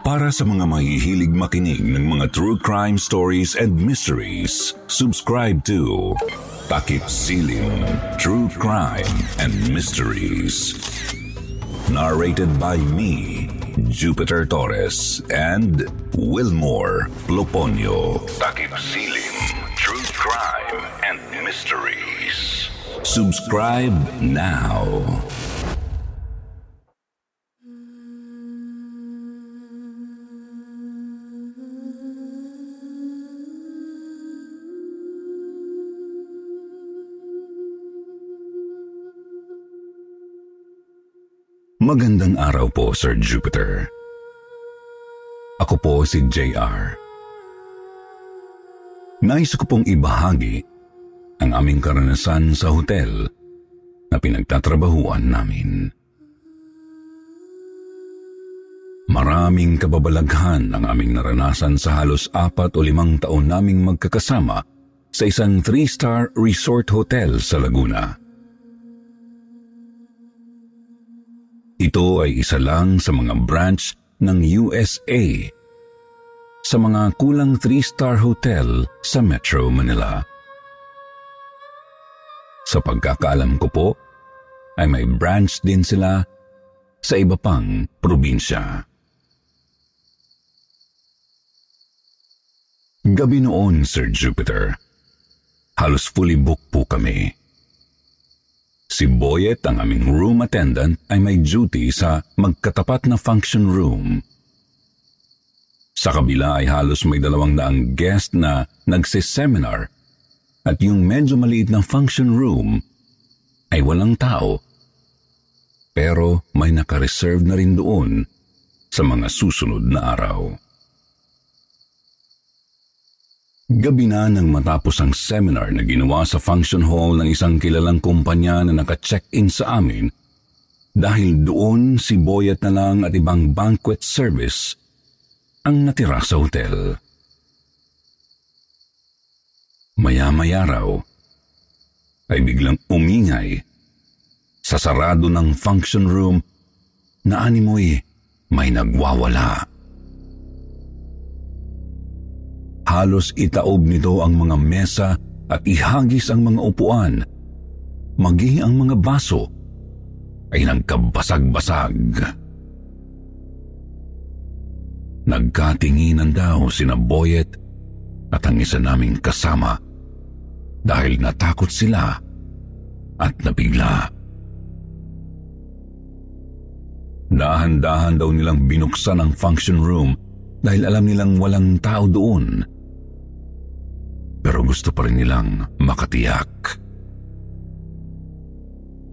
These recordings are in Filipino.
Para sa mga mahihilig makinig ng mga true crime stories and mysteries, subscribe to Takip Silim True Crime and Mysteries. Narrated by me, Jupiter Torres and Wilmore Loponio. Takip Silim True Crime and Mysteries. Subscribe now. Magandang araw po, Sir Jupiter. Ako po si JR. Nais ko pong ibahagi ang aming karanasan sa hotel na pinagtatrabahuan namin. Maraming kababalaghan ang aming naranasan sa halos apat o limang taon naming magkakasama sa isang three-star resort hotel sa Laguna. Ito ay isa lang sa mga branch ng USA sa mga kulang three-star hotel sa Metro Manila. Sa pagkakaalam ko po, ay may branch din sila sa iba pang probinsya. Gabi noon, Sir Jupiter. Halos fully booked po kami. Si Boyet, ang aming room attendant, ay may duty sa magkatapat na function room. Sa kabila ay halos may dalawang daang guest na nagsiseminar at yung medyo maliit na function room ay walang tao. Pero may nakareserve na rin doon sa mga susunod na araw. Gabi na nang matapos ang seminar na ginawa sa function hall ng isang kilalang kumpanya na naka-check-in sa amin dahil doon si Boyat na lang at ibang banquet service ang natira sa hotel. Maya-maya raw ay biglang umingay sa sarado ng function room na animoy may nagwawala. Halos itaob nito ang mga mesa at ihagis ang mga upuan. Maging ang mga baso ay nagkabasag-basag. Nagkatinginan daw sina Boyet at ang isa naming kasama dahil natakot sila at nabigla. Dahan-dahan daw nilang binuksan ang function room dahil alam nilang walang tao doon pero gusto pa rin nilang makatiyak.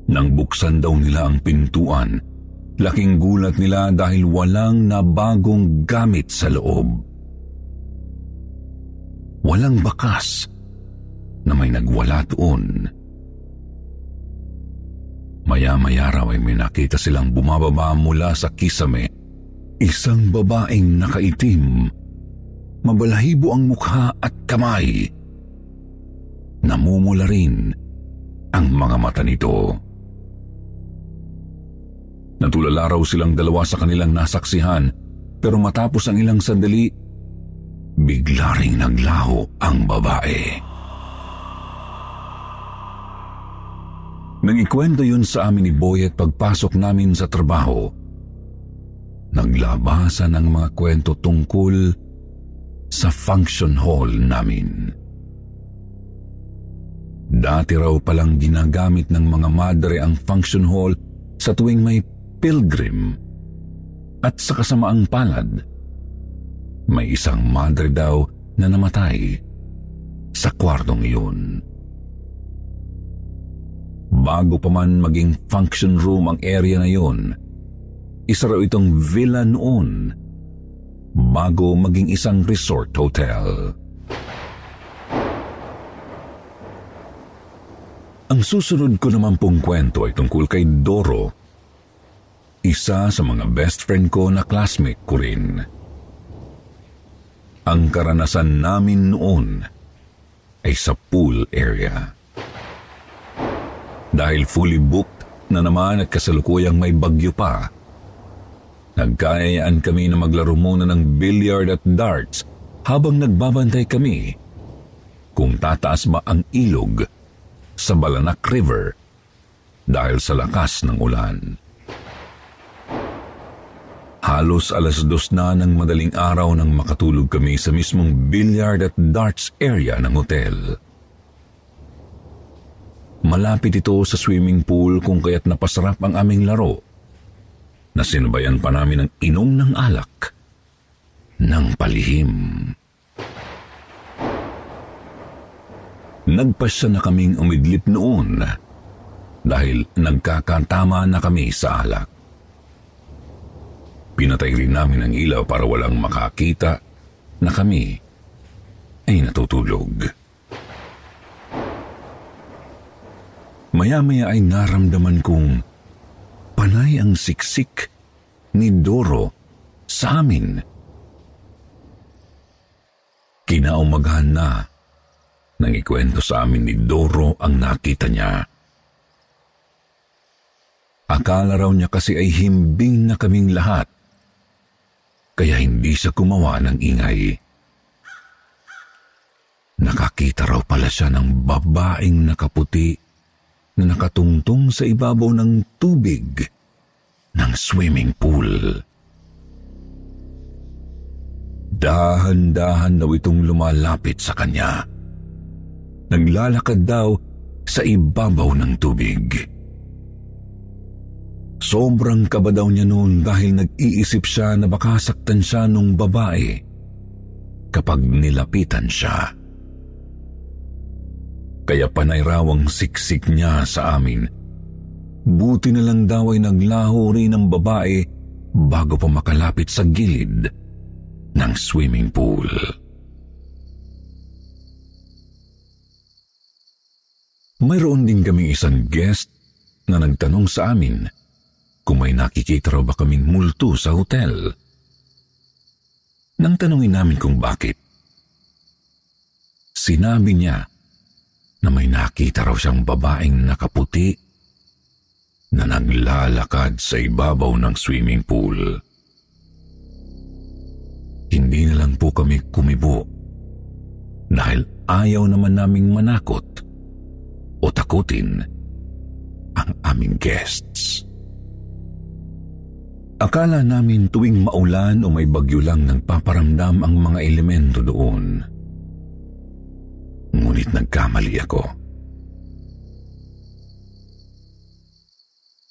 Nang buksan daw nila ang pintuan, laking gulat nila dahil walang nabagong gamit sa loob. Walang bakas na may nagwala doon. Maya-maya raw ay may nakita silang bumababa mula sa kisame. Isang babaeng nakaitim. Mabalahibo ang mukha at kamay namumula rin ang mga mata nito. Natulala raw silang dalawa sa kanilang nasaksihan pero matapos ang ilang sandali, bigla ring naglaho ang babae. Nang ikwento yun sa amin ni Boy at pagpasok namin sa trabaho, naglabasan ang mga kwento tungkol sa function hall namin. Dati raw palang ginagamit ng mga madre ang function hall sa tuwing may pilgrim. At sa kasamaang palad, may isang madre daw na namatay sa kwartong iyon. bago pa man maging function room ang area na yon, isa raw itong villa noon bago maging isang resort hotel. Ang susunod ko naman pong kwento ay tungkol kay Doro, isa sa mga best friend ko na classmate ko rin. Ang karanasan namin noon ay sa pool area. Dahil fully booked na naman at kasalukuyang may bagyo pa, nagkayaan kami na maglaro muna ng billiard at darts habang nagbabantay kami kung tataas ba ang ilog sa Balanak River dahil sa lakas ng ulan. Halos alas dos na ng madaling araw nang makatulog kami sa mismong billiard at darts area ng hotel. Malapit ito sa swimming pool kung kaya't napasarap ang aming laro na sinabayan pa namin ng inom ng alak ng palihim. Nagpasya na kaming umidlip noon dahil nagkakatama na kami sa alak. Pinatay rin namin ang ilaw para walang makakita na kami ay natutulog. Maya-maya ay naramdaman kong panay ang siksik ni Doro sa amin. Kinaumagahan na nang ikwento sa amin ni Doro ang nakita niya. Akala raw niya kasi ay himbing na kaming lahat, kaya hindi siya gumawa ng ingay. Nakakita raw pala siya ng babaeng nakaputi na nakatungtong sa ibabaw ng tubig ng swimming pool. Dahan-dahan daw itong lumalapit sa kanya. Naglalakad daw sa ibabaw ng tubig. Sobrang kaba daw niya noon dahil nag-iisip siya na baka saktan siya nung babae kapag nilapitan siya. Kaya panay ang siksik niya sa amin. Buti na lang daw ay naglaho rin ang babae bago pa makalapit sa gilid ng swimming pool. Mayroon din kaming isang guest na nagtanong sa amin kung may nakikita raw ba kaming multo sa hotel. Nang tanongin namin kung bakit, sinabi niya na may nakita raw siyang babaeng nakaputi na naglalakad sa ibabaw ng swimming pool. Hindi na lang po kami kumibo dahil ayaw naman naming manakot o takutin ang aming guests. Akala namin tuwing maulan o may bagyo lang nagpaparamdam ang mga elemento doon. Ngunit nagkamali ako.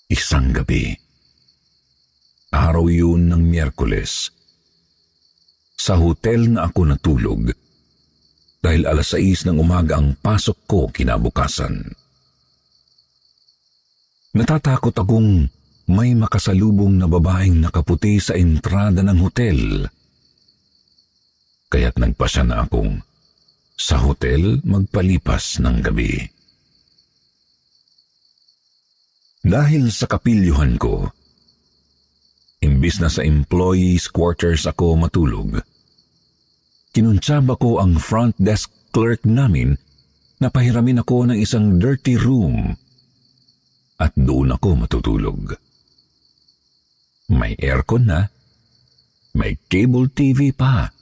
Isang gabi. Araw yun ng Miyerkules. Sa hotel na ako natulog dahil alas 6 ng umaga ang pasok ko kinabukasan. Natatakot akong may makasalubong na babaeng nakaputi sa entrada ng hotel. Kaya't nagpasya na akong sa hotel magpalipas ng gabi. Dahil sa kapilyuhan ko, imbis na sa employees quarters ako matulog, kinuntsaba ko ang front desk clerk namin na pahiramin ako ng isang dirty room at doon ako matutulog. May aircon na, may cable TV pa,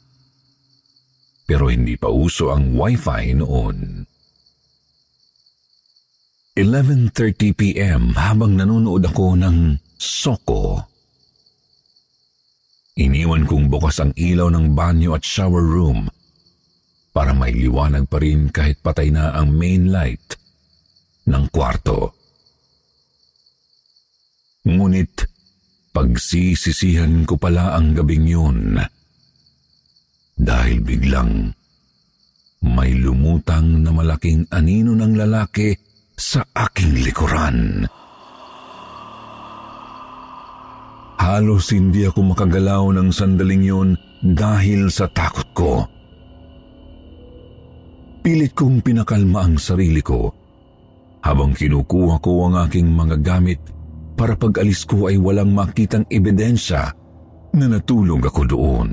pero hindi pa uso ang wifi noon. 11.30pm habang nanonood ako ng Soko. Iniwan kong bukas ang ilaw ng banyo at shower room para may liwanag pa rin kahit patay na ang main light ng kwarto. Ngunit pagsisisihan ko pala ang gabing yun dahil biglang may lumutang na malaking anino ng lalaki sa aking likuran. Halos hindi ako makagalaw ng sandaling yun dahil sa takot ko. Pilit kong pinakalma ang sarili ko habang kinukuha ko ang aking mga gamit para pag alis ko ay walang makitang ebidensya na natulog ako doon.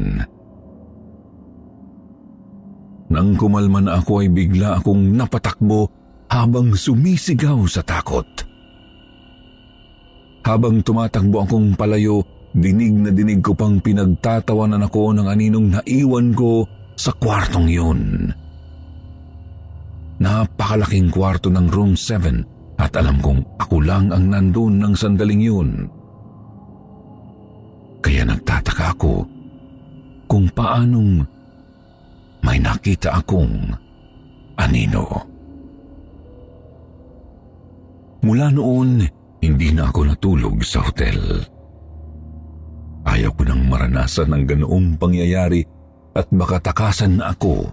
Nang kumalma na ako ay bigla akong napatakbo habang sumisigaw sa takot. Habang tumatakbo akong palayo, dinig na dinig ko pang pinagtatawanan ako ng aninong naiwan ko sa kwartong yun. Napakalaking kwarto ng room 7 at alam kong ako lang ang nandun ng sandaling yun. Kaya nagtataka ako kung paanong may nakita akong anino. Mula noon, hindi na ako natulog sa hotel. Ayaw ko nang maranasan ng ganoong pangyayari at baka takasan na ako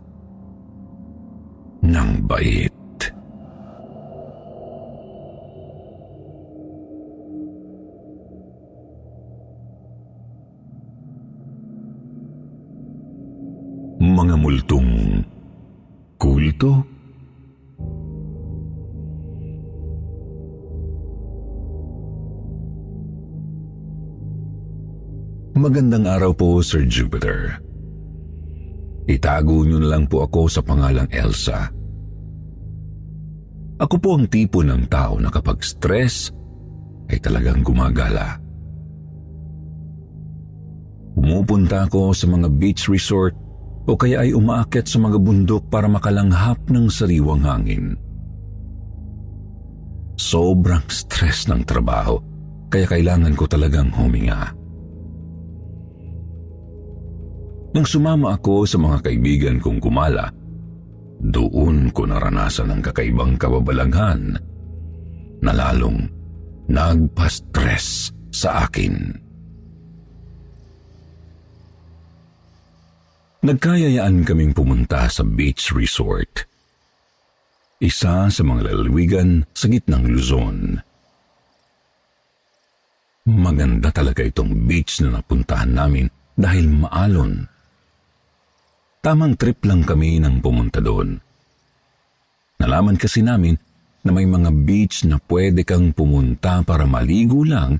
ng bait. Mga multong kulto? Magandang araw po, Sir Jupiter. Itago niyo lang po ako sa pangalang Elsa. Ako po ang tipo ng tao na kapag stress ay talagang gumagala. Pumupunta ako sa mga beach resort o kaya ay umaakyat sa mga bundok para makalanghap ng sariwang hangin. Sobrang stress ng trabaho kaya kailangan ko talagang huminga. Nang sumama ako sa mga kaibigan kong kumala, doon ko naranasan ang kakaibang kababalaghan na lalong nagpa-stress sa akin. Nagkayayaan kaming pumunta sa beach resort. Isa sa mga lalawigan sa gitnang Luzon. Maganda talaga itong beach na napuntahan namin dahil maalon Tamang trip lang kami nang pumunta doon. Nalaman kasi namin na may mga beach na pwede kang pumunta para maligo lang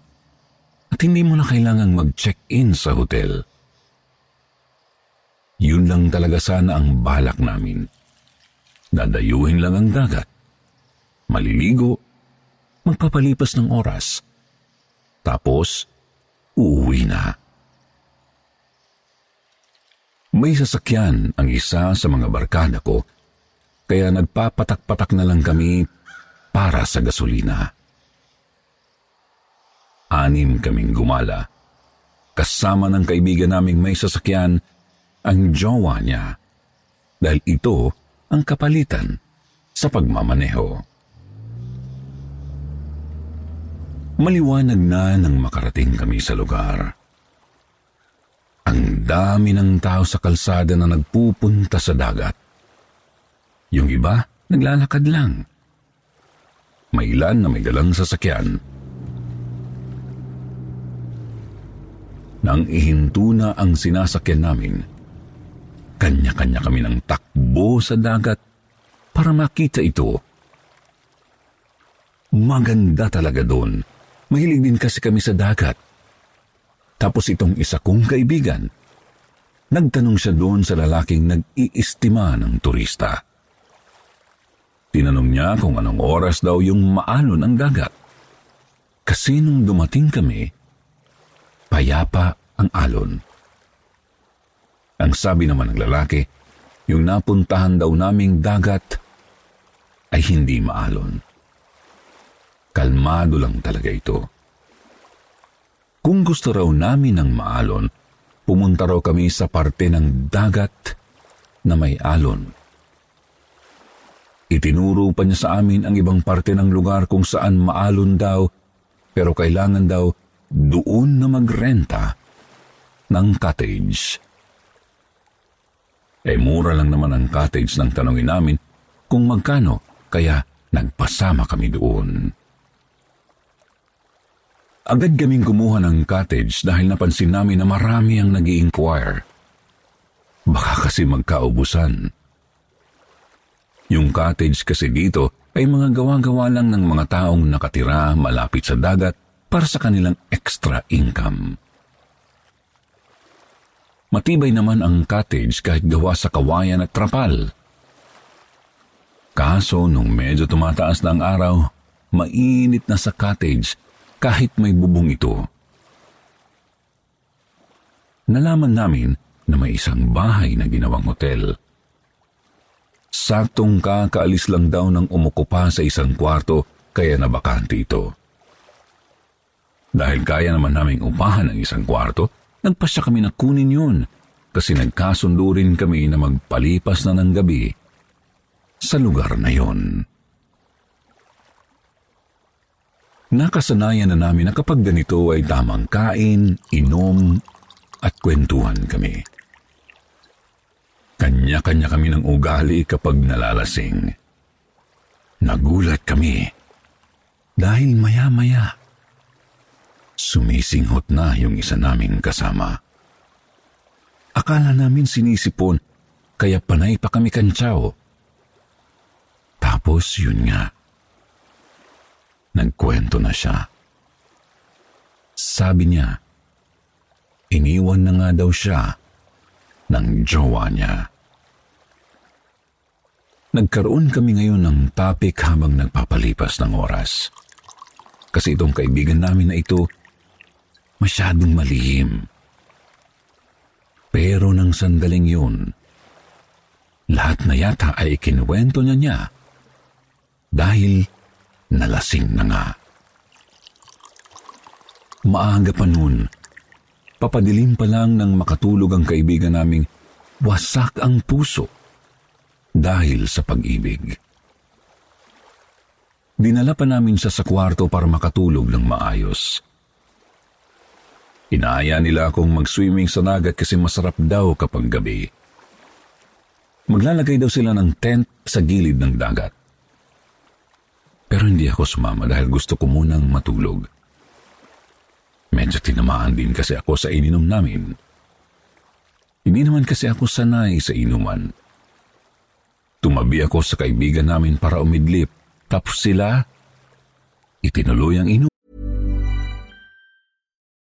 at hindi mo na kailangang mag-check-in sa hotel. Yun lang talaga sana ang balak namin. Dadayuhin lang ang dagat. Maliligo, magpapalipas ng oras. Tapos, uuwi na. May sasakyan ang isa sa mga barkada ko, kaya nagpapatak-patak na lang kami para sa gasolina. Anim kaming gumala. Kasama ng kaibigan naming may sasakyan ang jowa niya dahil ito ang kapalitan sa pagmamaneho. Maliwanag na nang makarating kami sa lugar. Ang dami ng tao sa kalsada na nagpupunta sa dagat. Yung iba, naglalakad lang. May ilan na may dalang sasakyan. Nang ihinto na ang sinasakyan namin, kanya-kanya kami ng takbo sa dagat para makita ito. Maganda talaga doon. Mahilig din kasi kami sa dagat. Tapos itong isa kong kaibigan, nagtanong siya doon sa lalaking nag-iistima ng turista. Tinanong niya kung anong oras daw yung maalon ang dagat. Kasi nung dumating kami, payapa ang alon. Ang sabi naman ng lalaki, yung napuntahan daw naming dagat ay hindi maalon. Kalmado lang talaga ito. Kung gusto raw namin ng maalon, pumunta raw kami sa parte ng dagat na may alon. Itinuro pa niya sa amin ang ibang parte ng lugar kung saan maalon daw, pero kailangan daw doon na magrenta ng cottage. Eh mura lang naman ang cottage nang tanongin namin kung magkano, kaya nagpasama kami doon. Agad kaming kumuha ng cottage dahil napansin namin na marami ang nag inquire Baka kasi magkaubusan. Yung cottage kasi dito ay mga gawa-gawa lang ng mga taong nakatira malapit sa dagat para sa kanilang extra income. Matibay naman ang cottage kahit gawa sa kawayan at trapal. Kaso nung medyo tumataas na ang araw, mainit na sa cottage kahit may bubong ito. Nalaman namin na may isang bahay na ginawang hotel. Saktong kakaalis lang daw ng umukupa sa isang kwarto kaya nabakante ito. Dahil kaya naman naming upahan ang isang kwarto, nagpasya kami na kunin yun kasi nagkasundo rin kami na magpalipas na ng gabi sa lugar na yon. Nakasanayan na namin na kapag ganito ay tamang kain, inom, at kwentuhan kami. Kanya-kanya kami ng ugali kapag nalalasing. Nagulat kami dahil maya-maya sumisinghot na yung isa naming kasama. Akala namin sinisipon kaya panay pa kami kantsaw. Tapos yun nga, Nagkwento na siya. Sabi niya, iniwan na nga daw siya ng jowa niya. Nagkaroon kami ngayon ng topic habang nagpapalipas ng oras. Kasi itong kaibigan namin na ito, masyadong malihim. Pero nang sandaling yun, lahat na yata ay kinuwento niya niya dahil nalasing na nga. Maaga pa noon, papadilim pa lang nang makatulog ang kaibigan naming wasak ang puso dahil sa pag-ibig. Dinala pa namin siya sa kwarto para makatulog ng maayos. Inaaya nila akong mag-swimming sa nagat kasi masarap daw kapag gabi. Maglalagay daw sila ng tent sa gilid ng dagat. Pero hindi ako sumama dahil gusto ko munang matulog. Medyo tinamaan din kasi ako sa ininom namin. Hindi naman kasi ako sanay sa inuman. Tumabi ako sa kaibigan namin para umidlip, tapos sila, itinuloy ang inuman.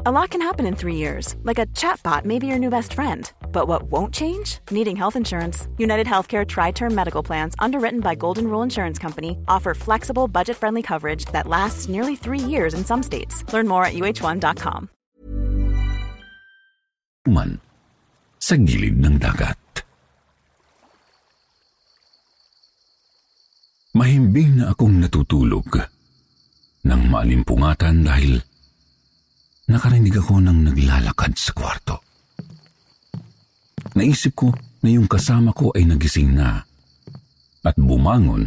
A lot can happen in three years, like a chatbot may be your new best friend. But what won't change? Needing health insurance. United Healthcare Tri Term Medical Plans, underwritten by Golden Rule Insurance Company, offer flexible, budget friendly coverage that lasts nearly three years in some states. Learn more at uh1.com. Man, sa gilid ng dagat. Mahimbing na akong natutulog nang maalimpungatan dahil nakarinig ako ng naglalakad sa kwarto. Naisip ko na yung kasama ko ay nagising na at bumangon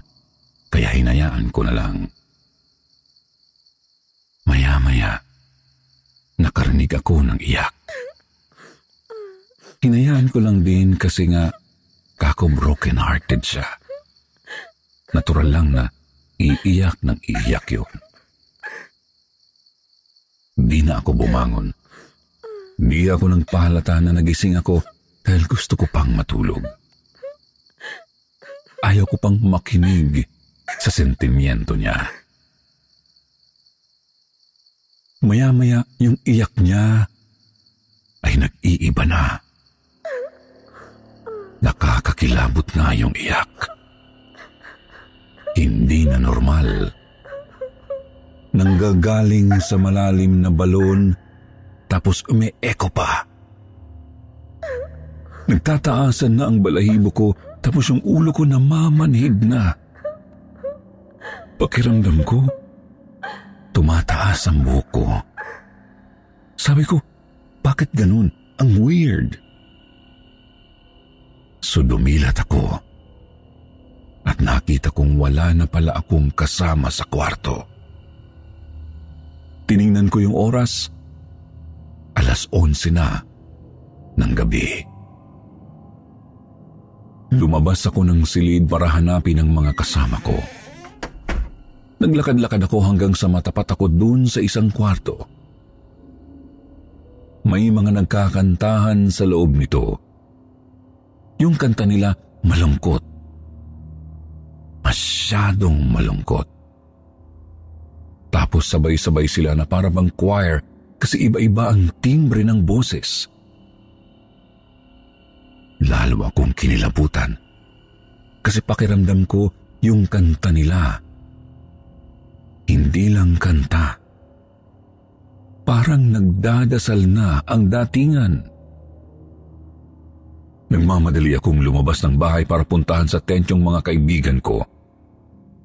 kaya hinayaan ko na lang. Maya-maya, nakarinig ako ng iyak. Hinayaan ko lang din kasi nga kako broken-hearted siya. Natural lang na iiyak ng iiyak yun. Di na ako bumangon. Di ako nang pahalata na nagising ako dahil gusto ko pang matulog. Ayaw ko pang makinig sa sentimiento niya. Maya-maya yung iyak niya ay nag-iiba na. Nakakakilabot nga yung iyak. Hindi na normal. Normal nanggagaling sa malalim na balon tapos umi-echo pa. Nagtataasan na ang balahibo ko tapos yung ulo ko namamanhid na. Pakiramdam ko, tumataas ang buhok ko. Sabi ko, bakit ganun? Ang weird. So dumilat ako at nakita kong wala na pala akong kasama sa kwarto. Tiningnan ko yung oras, alas 11 na ng gabi. Lumabas ako ng silid para hanapin ang mga kasama ko. Naglakad-lakad ako hanggang sa matapat ako dun sa isang kwarto. May mga nagkakantahan sa loob nito. Yung kanta nila malungkot. Masyadong malungkot. Tapos sabay-sabay sila na parang choir kasi iba-iba ang timbre ng boses. Lalo akong kinilabutan kasi pakiramdam ko yung kanta nila hindi lang kanta. Parang nagdadasal na ang datingan. Nagmamadali akong lumabas ng bahay para puntahan sa tent yung mga kaibigan ko.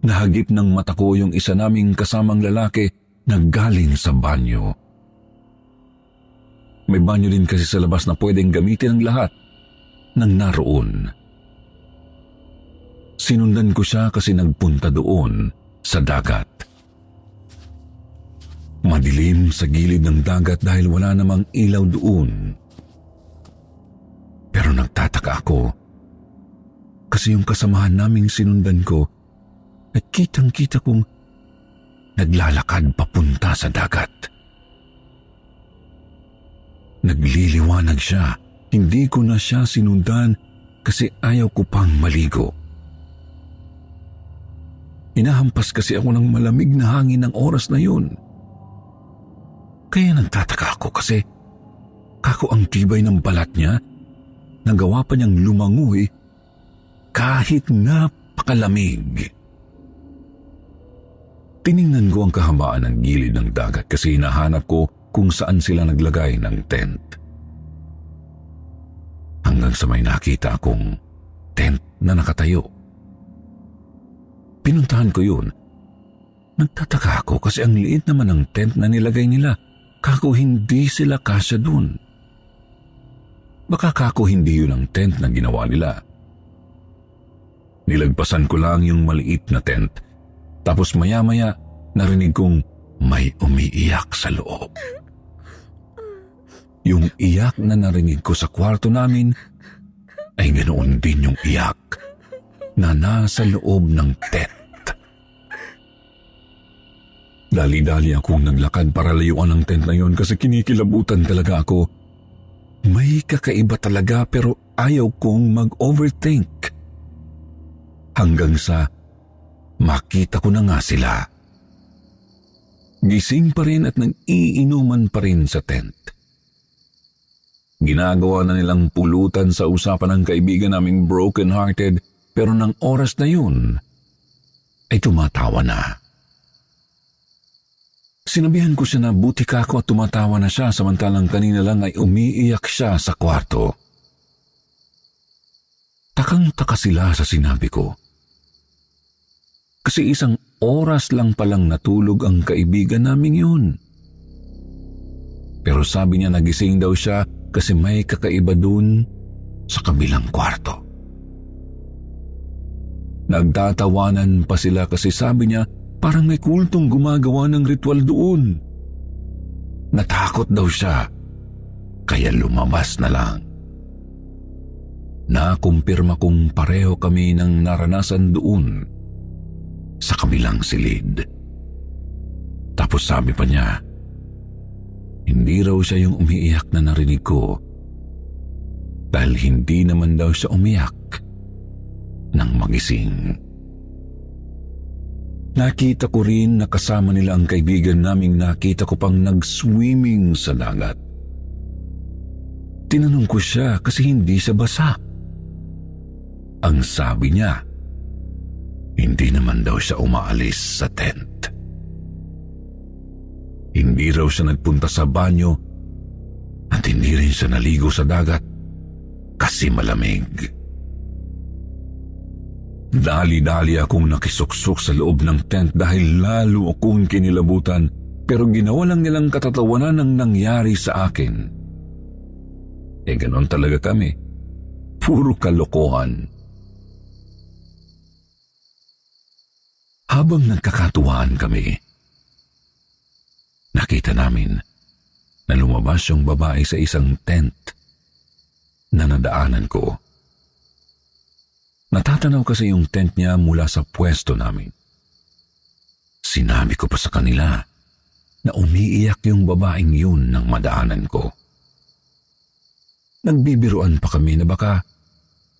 Nahagip ng mata ko yung isa naming kasamang lalaki na galing sa banyo. May banyo din kasi sa labas na pwedeng gamitin ng lahat ng naroon. Sinundan ko siya kasi nagpunta doon sa dagat. Madilim sa gilid ng dagat dahil wala namang ilaw doon. Pero nagtataka ako kasi yung kasamahan naming sinundan ko ay kitang-kita kong naglalakad papunta sa dagat. Nagliliwanag siya. Hindi ko na siya sinundan kasi ayaw ko pang maligo. Inahampas kasi ako ng malamig na hangin ng oras na yun. Kaya nagtataka ako kasi kako ang tibay ng balat niya, nagawa pa niyang lumangoy kahit napakalamig. Tiningnan ko ang kahabaan ng gilid ng dagat kasi hinahanap ko kung saan sila naglagay ng tent. Hanggang sa may nakita akong tent na nakatayo. Pinuntahan ko yun. Nagtataka ako kasi ang liit naman ng tent na nilagay nila Kako hindi sila kasya dun. Baka kako hindi yun ang tent na ginawa nila. Nilagpasan ko lang yung maliit na tent. Tapos maya-maya narinig kong may umiiyak sa loob. Yung iyak na narinig ko sa kwarto namin ay ganoon din yung iyak na nasa loob ng tent. Dali-dali akong naglakad para layuan ang tent na yon kasi kinikilabutan talaga ako. May kakaiba talaga pero ayaw kong mag-overthink. Hanggang sa makita ko na nga sila. Gising pa rin at nag-iinuman pa rin sa tent. Ginagawa na nilang pulutan sa usapan ng kaibigan naming broken-hearted pero ng oras na yun ay tumatawa na. Sinabihan ko siya na buti ka ako at tumatawa na siya samantalang kanina lang ay umiiyak siya sa kwarto. Takang-taka sila sa sinabi ko. Kasi isang oras lang palang natulog ang kaibigan namin yun. Pero sabi niya nagising daw siya kasi may kakaiba dun sa kabilang kwarto. Nagtatawanan pa sila kasi sabi niya Parang may kultong gumagawa ng ritual doon. Natakot daw siya, kaya lumabas na lang. Nakumpirma kong pareho kami ng naranasan doon sa kabilang silid. Tapos sabi pa niya, hindi raw siya yung umiiyak na narinig ko dahil hindi naman daw siya umiyak ng magising. Nakita ko rin na kasama nila ang kaibigan naming nakita ko pang nag-swimming sa dagat. Tinanong ko siya kasi hindi siya basa. Ang sabi niya, hindi naman daw siya umaalis sa tent. Hindi raw siya nagpunta sa banyo at hindi rin siya naligo sa dagat kasi malamig. Dali-dali akong nakisuksok sa loob ng tent dahil lalo akong kinilabutan pero ginawa lang nilang katatawanan ang nangyari sa akin. Eh ganon talaga kami. Puro kalokohan. Habang nagkakatuwaan kami, nakita namin na lumabas yung babae sa isang tent na nadaanan ko. Natatanaw kasi yung tent niya mula sa pwesto namin. Sinabi ko pa sa kanila na umiiyak yung babaeng yun ng madaanan ko. Nagbibiruan pa kami na baka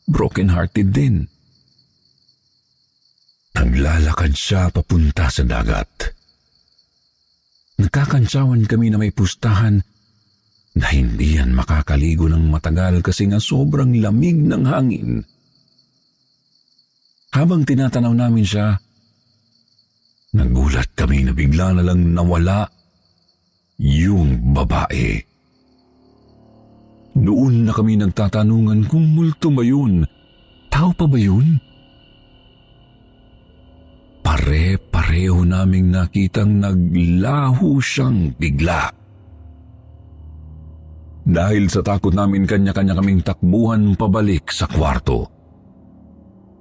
broken-hearted din. Naglalakad siya papunta sa dagat. Nagkakantsawan kami na may pustahan na hindi yan makakaligo ng matagal kasi nga sobrang lamig ng hangin. Habang tinatanaw namin siya, nagulat kami na bigla na lang nawala yung babae. Noon na kami nagtatanungan kung multo ba yun. Tao pa ba yun? Pare-pareho naming nakitang naglaho siyang bigla. Dahil sa takot namin kanya-kanya kaming takbuhan pabalik sa kwarto.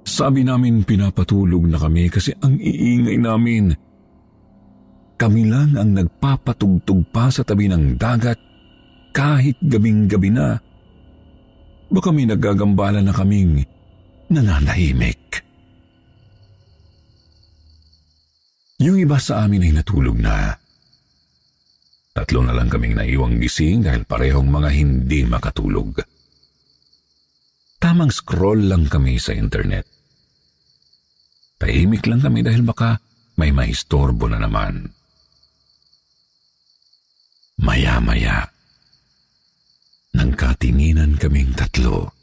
Sabi namin pinapatulog na kami kasi ang iingay namin. Kami lang ang nagpapatugtog pa sa tabi ng dagat kahit gabing-gabi na. Baka may nagagambala na kaming nananahimik. Yung iba sa amin ay natulog na. Tatlo na lang kaming naiwang gising dahil parehong mga hindi makatulog. Tamang scroll lang kami sa internet. Tahimik lang kami dahil baka may maistorbo na naman. Maya-maya, nagkatinginan kaming tatlo.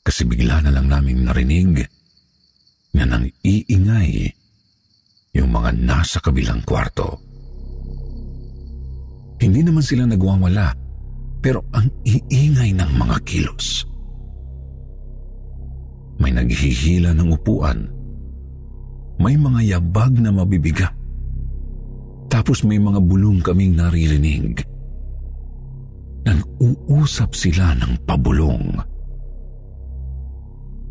Kasi bigla na lang naming narinig na nang iingay yung mga nasa kabilang kwarto. Hindi naman sila nagwawala, pero ang iingay ng mga kilos. May naghihila ng upuan. May mga yabag na mabibiga. Tapos may mga bulong kaming naririnig. Nag-uusap sila ng pabulong.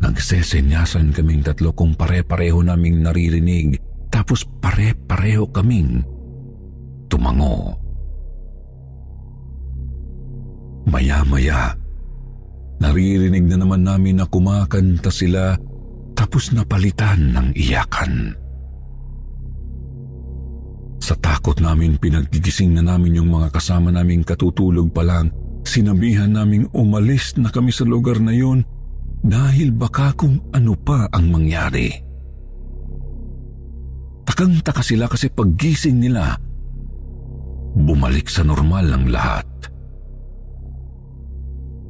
Nagsesenyasan kaming tatlo kung pare-pareho naming naririnig tapos pare-pareho kaming tumango. Maya-maya, naririnig na naman namin na kumakanta sila tapos napalitan ng iyakan. Sa takot namin pinaggigising na namin yung mga kasama naming katutulog pa lang, sinabihan naming umalis na kami sa lugar na yon dahil baka kung ano pa ang mangyari. Takang-taka sila kasi paggising nila, bumalik sa normal ang lahat.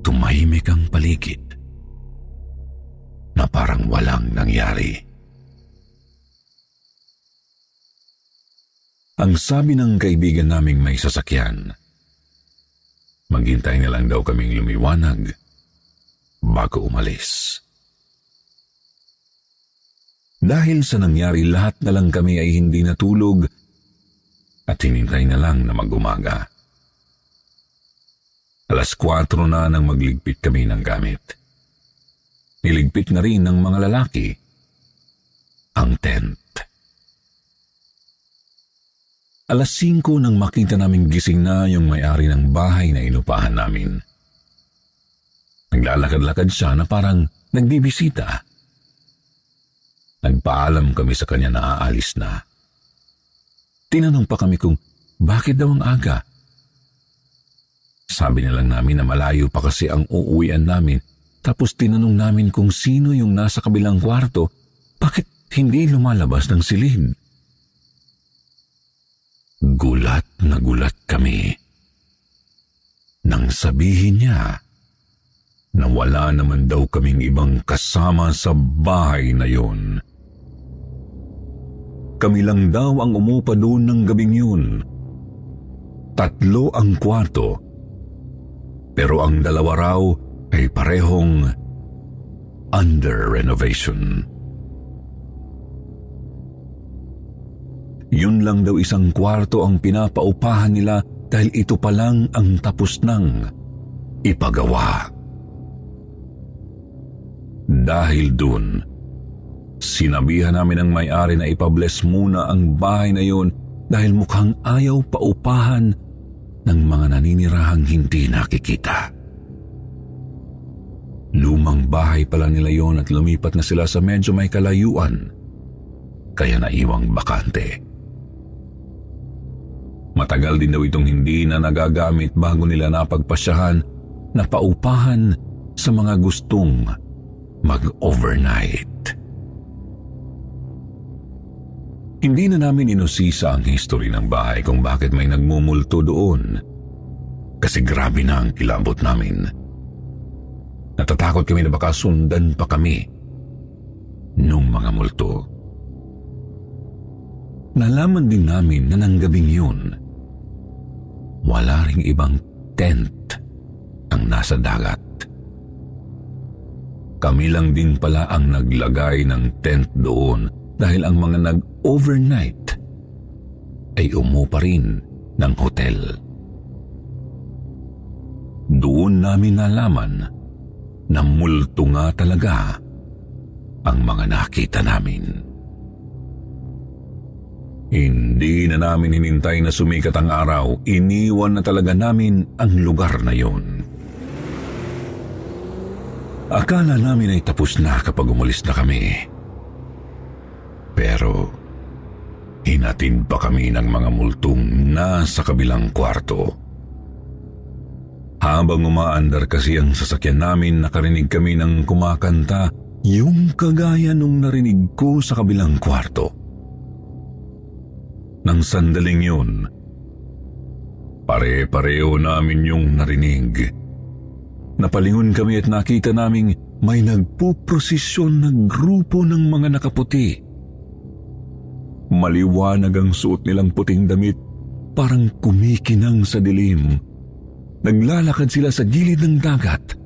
Tumahimik ang paligid na parang walang nangyari. Ang sabi ng kaibigan naming may sasakyan, maghintay na lang daw kaming lumiwanag bago umalis. Dahil sa nangyari lahat na lang kami ay hindi natulog at hinintay na lang na mag-umaga. Alas 4 na nang magligpit kami ng gamit. Niligpit na rin ng mga lalaki ang tent. Alas 5 nang makita naming gising na yung may-ari ng bahay na inupahan namin. Naglalakad-lakad siya na parang nagbibisita. Nagpaalam kami sa kanya na aalis na. Tinanong pa kami kung bakit daw ang aga. Sabi na lang namin na malayo pa kasi ang uuwian namin tapos tinanong namin kung sino yung nasa kabilang kwarto, bakit hindi lumalabas ng silid? Gulat na gulat kami. Nang sabihin niya na wala naman daw kaming ibang kasama sa bahay na yon. Kami lang daw ang umupa doon ng gabing yun. Tatlo ang kwarto pero ang dalawa raw ay parehong under renovation. Yun lang daw isang kwarto ang pinapaupahan nila dahil ito pa lang ang tapos ng ipagawa. Dahil dun, sinabihan namin ang may-ari na ipabless muna ang bahay na yun dahil mukhang ayaw paupahan ng mga naninirahang hindi nakikita. Lumang bahay pala nila yon at lumipat na sila sa medyo may kalayuan, kaya naiwang bakante. Matagal din daw itong hindi na nagagamit bago nila napagpasyahan na paupahan sa mga gustong mag-overnight. Hindi na namin inusisa ang history ng bahay kung bakit may nagmumulto doon. Kasi grabe na ang kilabot namin. Natatakot kami na baka sundan pa kami nung mga multo. Nalaman din namin na nang gabing yun, wala ring ibang tent ang nasa dagat. Kami lang din pala ang naglagay ng tent doon dahil ang mga nag-overnight ay umupa rin ng hotel. Doon namin nalaman na multo nga talaga ang mga nakita namin. Hindi na namin hinintay na sumikat ang araw. Iniwan na talaga namin ang lugar na yon. Akala namin ay tapos na kapag umalis na kami. Pero hinatid pa kami ng mga multong nasa kabilang kwarto. Habang umaandar kasi ang sasakyan namin, nakarinig kami ng kumakanta yung kagaya nung narinig ko sa kabilang kwarto ng sandaling yun. Pare-pareho namin yung narinig. Napalingon kami at nakita naming may nagpuprosesyon na grupo ng mga nakaputi. Maliwanag ang suot nilang puting damit, parang kumikinang sa dilim. Naglalakad sila sa gilid ng dagat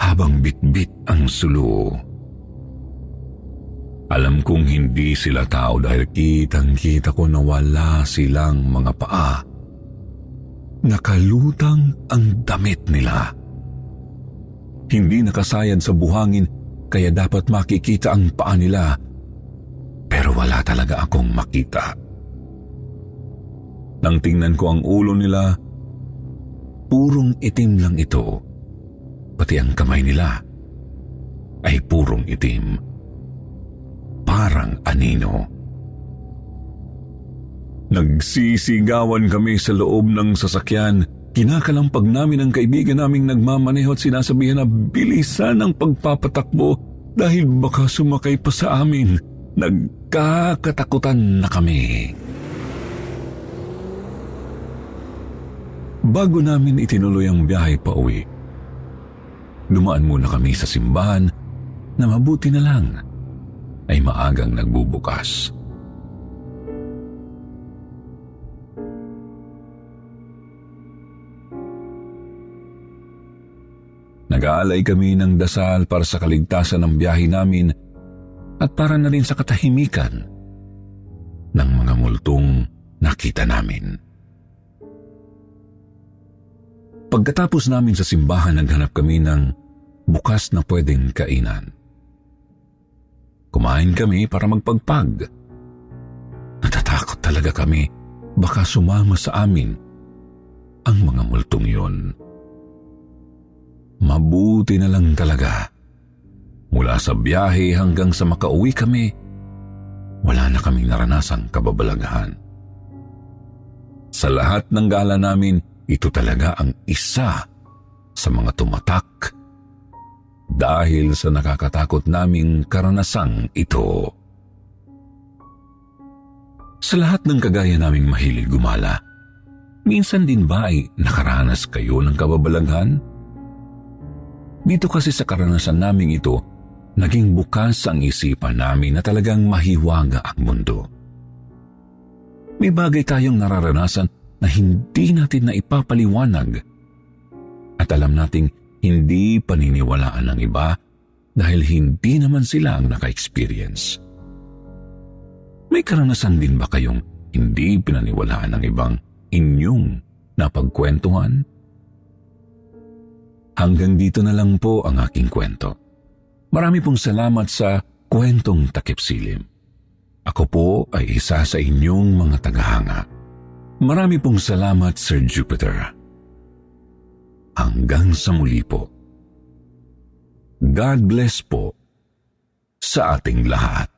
habang bitbit ang sulo. Alam kong hindi sila tao dahil kitang-kita ko na wala silang mga paa. Nakalutang ang damit nila. Hindi nakasayad sa buhangin kaya dapat makikita ang paa nila pero wala talaga akong makita. Nang tingnan ko ang ulo nila, purong itim lang ito. Pati ang kamay nila ay purong itim parang anino. Nagsisigawan kami sa loob ng sasakyan. Kinakalampag namin ang kaibigan naming nagmamaneho at sinasabihan na bilisan ang pagpapatakbo dahil baka sumakay pa sa amin. Nagkakatakutan na kami. Bago namin itinuloy ang biyahe pa uwi, dumaan muna kami sa simbahan na mabuti na lang ay maagang nagbubukas. Nag-aalay kami ng dasal para sa kaligtasan ng biyahe namin at para na rin sa katahimikan ng mga multong nakita namin. Pagkatapos namin sa simbahan, naghanap kami ng bukas na pwedeng kainan. Kumain kami para magpagpag. Natatakot talaga kami baka sumama sa amin ang mga multong yon. Mabuti na lang talaga. Mula sa biyahe hanggang sa makauwi kami, wala na kaming naranasang kababalaghan. Sa lahat ng gala namin, ito talaga ang isa sa mga tumatak dahil sa nakakatakot naming karanasang ito. Sa lahat ng kagaya naming mahilig gumala, minsan din ba ay nakaranas kayo ng kababalaghan? Dito kasi sa karanasan naming ito, naging bukas ang isipan namin na talagang mahiwaga ang mundo. May bagay tayong nararanasan na hindi natin na ipapaliwanag at alam nating hindi paniniwalaan ng iba dahil hindi naman sila ang naka-experience. May karanasan din ba kayong hindi pinaniwalaan ng ibang inyong napagkwentuhan? Hanggang dito na lang po ang aking kwento. Marami pong salamat sa kwentong takip silim. Ako po ay isa sa inyong mga tagahanga. Marami pong salamat, Sir Jupiter. Hanggang sa muli po. God bless po sa ating lahat.